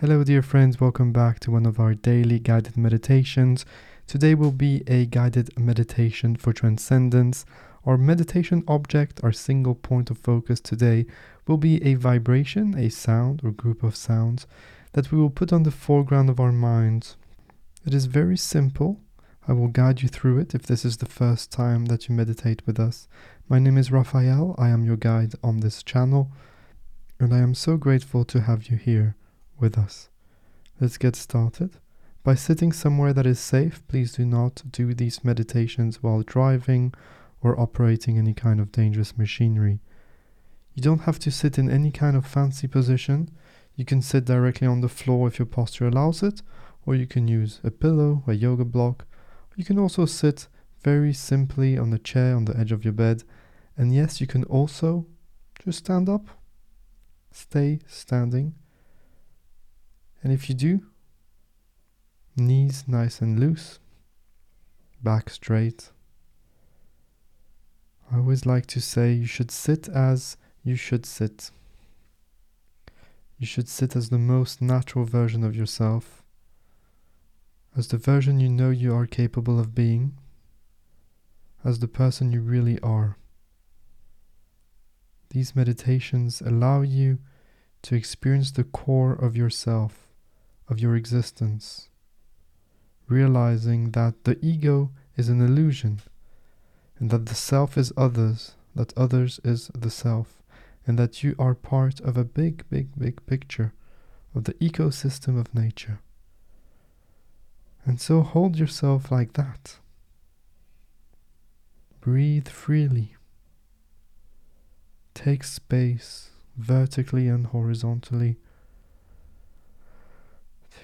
Hello, dear friends, welcome back to one of our daily guided meditations. Today will be a guided meditation for transcendence. Our meditation object, our single point of focus today, will be a vibration, a sound or group of sounds that we will put on the foreground of our minds. It is very simple. I will guide you through it if this is the first time that you meditate with us. My name is Raphael, I am your guide on this channel, and I am so grateful to have you here with us. Let's get started. By sitting somewhere that is safe, please do not do these meditations while driving or operating any kind of dangerous machinery. You don't have to sit in any kind of fancy position. You can sit directly on the floor if your posture allows it, or you can use a pillow, a yoga block. You can also sit very simply on a chair on the edge of your bed. And yes, you can also just stand up. Stay standing and if you do, knees nice and loose, back straight. I always like to say you should sit as you should sit. You should sit as the most natural version of yourself, as the version you know you are capable of being, as the person you really are. These meditations allow you to experience the core of yourself of your existence, realizing that the ego is an illusion, and that the self is others, that others is the self, and that you are part of a big, big, big picture of the ecosystem of nature. And so hold yourself like that. Breathe freely. Take space vertically and horizontally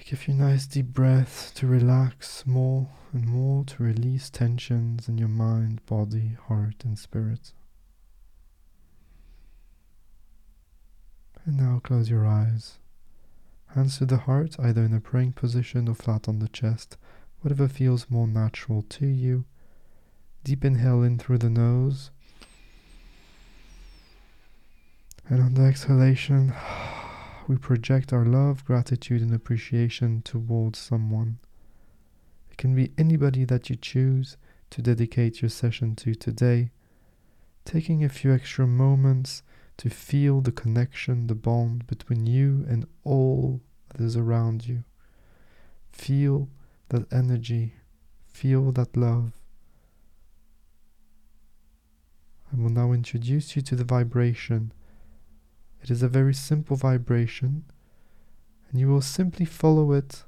Take a few nice deep breaths to relax more and more, to release tensions in your mind, body, heart, and spirit. And now close your eyes. Hands to the heart, either in a praying position or flat on the chest, whatever feels more natural to you. Deep inhale in through the nose. And on the exhalation, we project our love, gratitude, and appreciation towards someone. It can be anybody that you choose to dedicate your session to today, taking a few extra moments to feel the connection, the bond between you and all that is around you. Feel that energy, feel that love. I will now introduce you to the vibration it is a very simple vibration, and you will simply follow it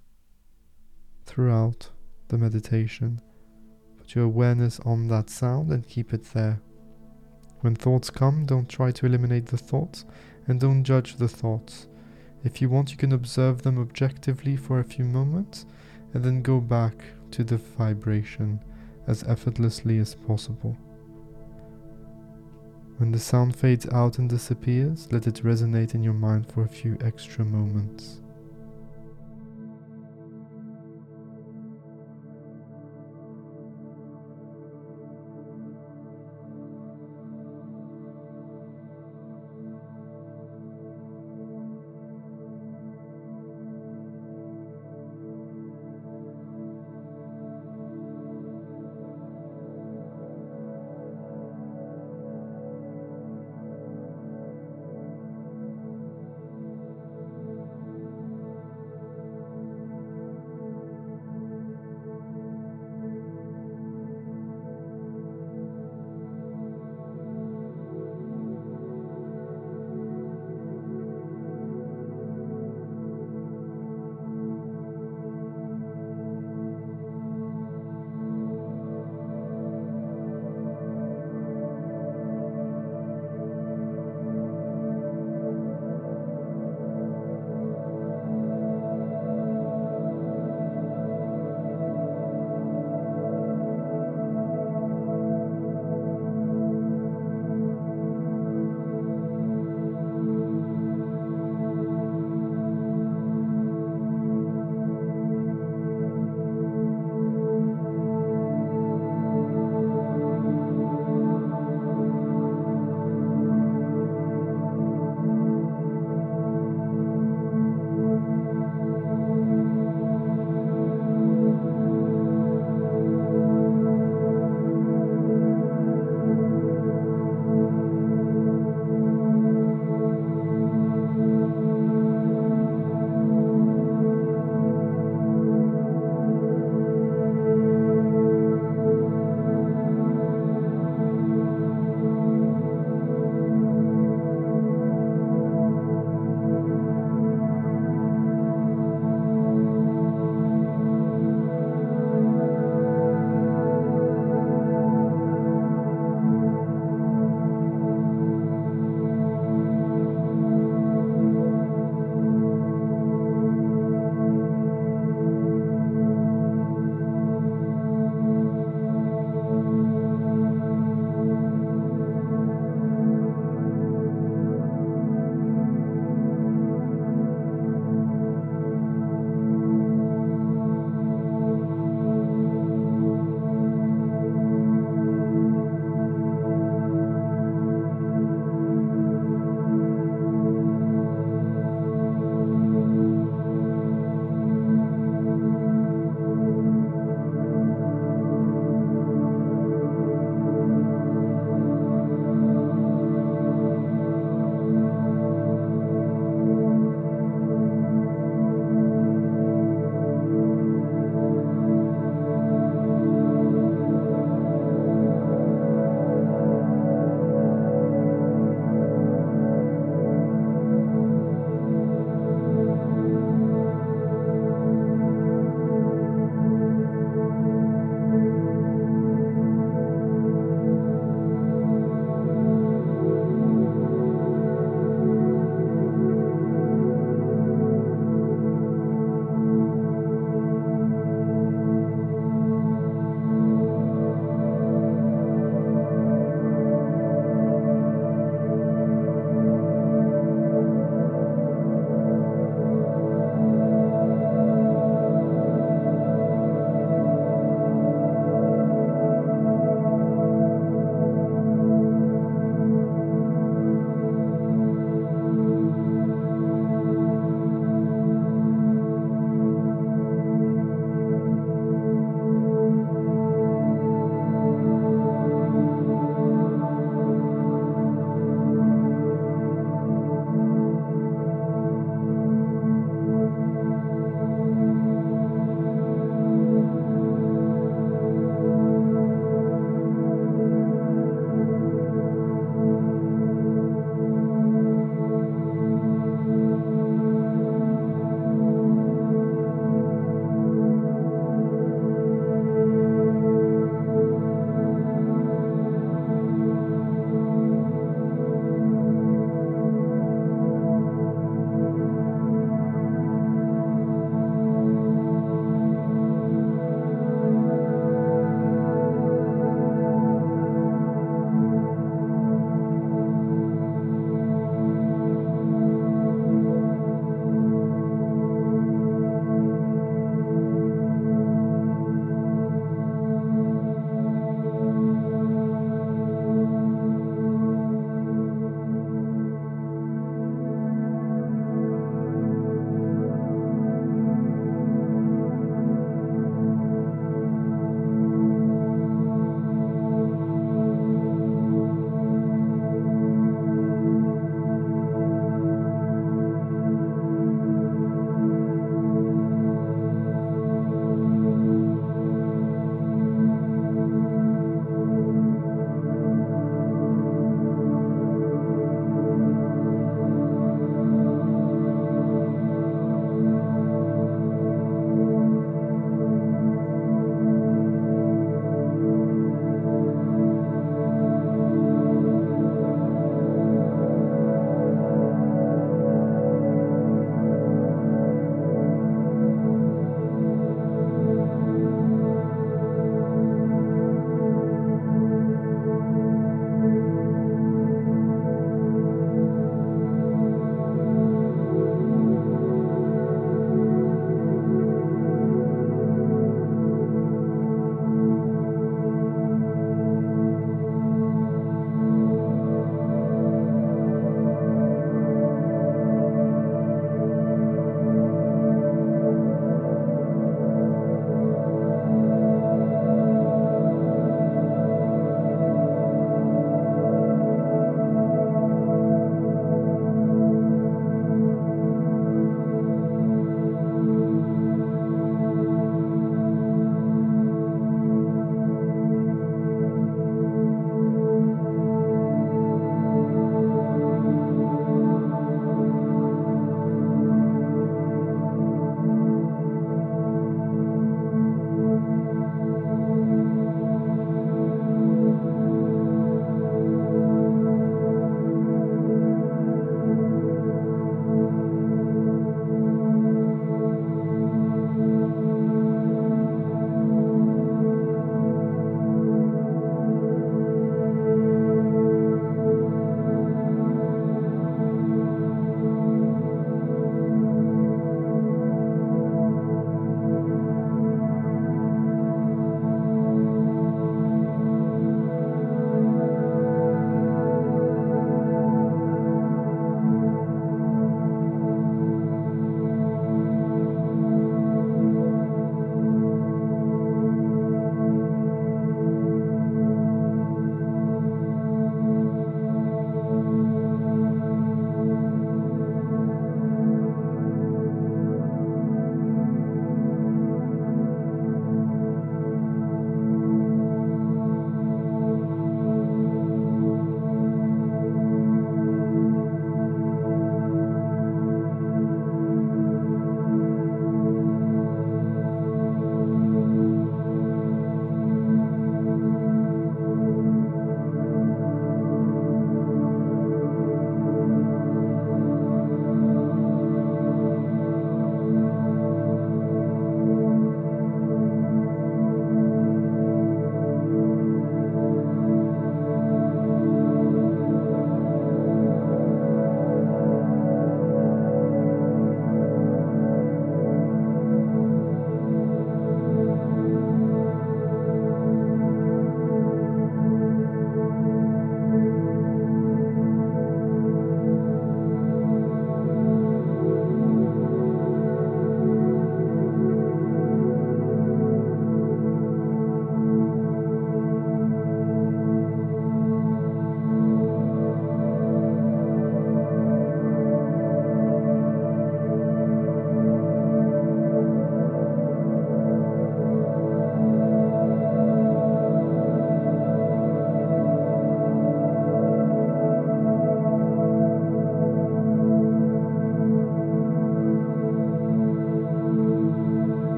throughout the meditation. Put your awareness on that sound and keep it there. When thoughts come, don't try to eliminate the thoughts and don't judge the thoughts. If you want, you can observe them objectively for a few moments and then go back to the vibration as effortlessly as possible. When the sound fades out and disappears, let it resonate in your mind for a few extra moments.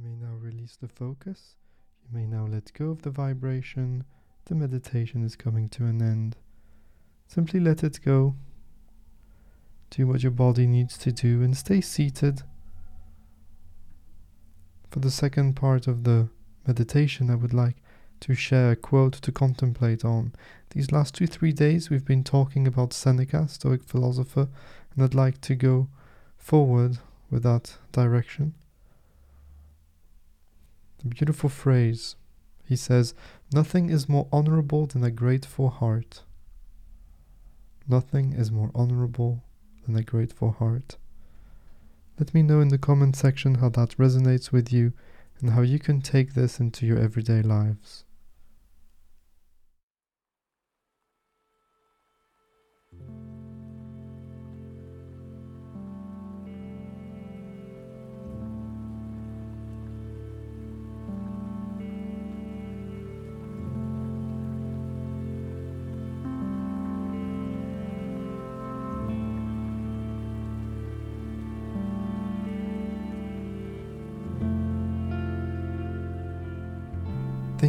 You may now release the focus. You may now let go of the vibration. The meditation is coming to an end. Simply let it go. Do what your body needs to do and stay seated. For the second part of the meditation, I would like to share a quote to contemplate on. These last two, three days, we've been talking about Seneca, Stoic philosopher, and I'd like to go forward with that direction. Beautiful phrase he says, Nothing is more honorable than a grateful heart. Nothing is more honorable than a grateful heart. Let me know in the comment section how that resonates with you and how you can take this into your everyday lives.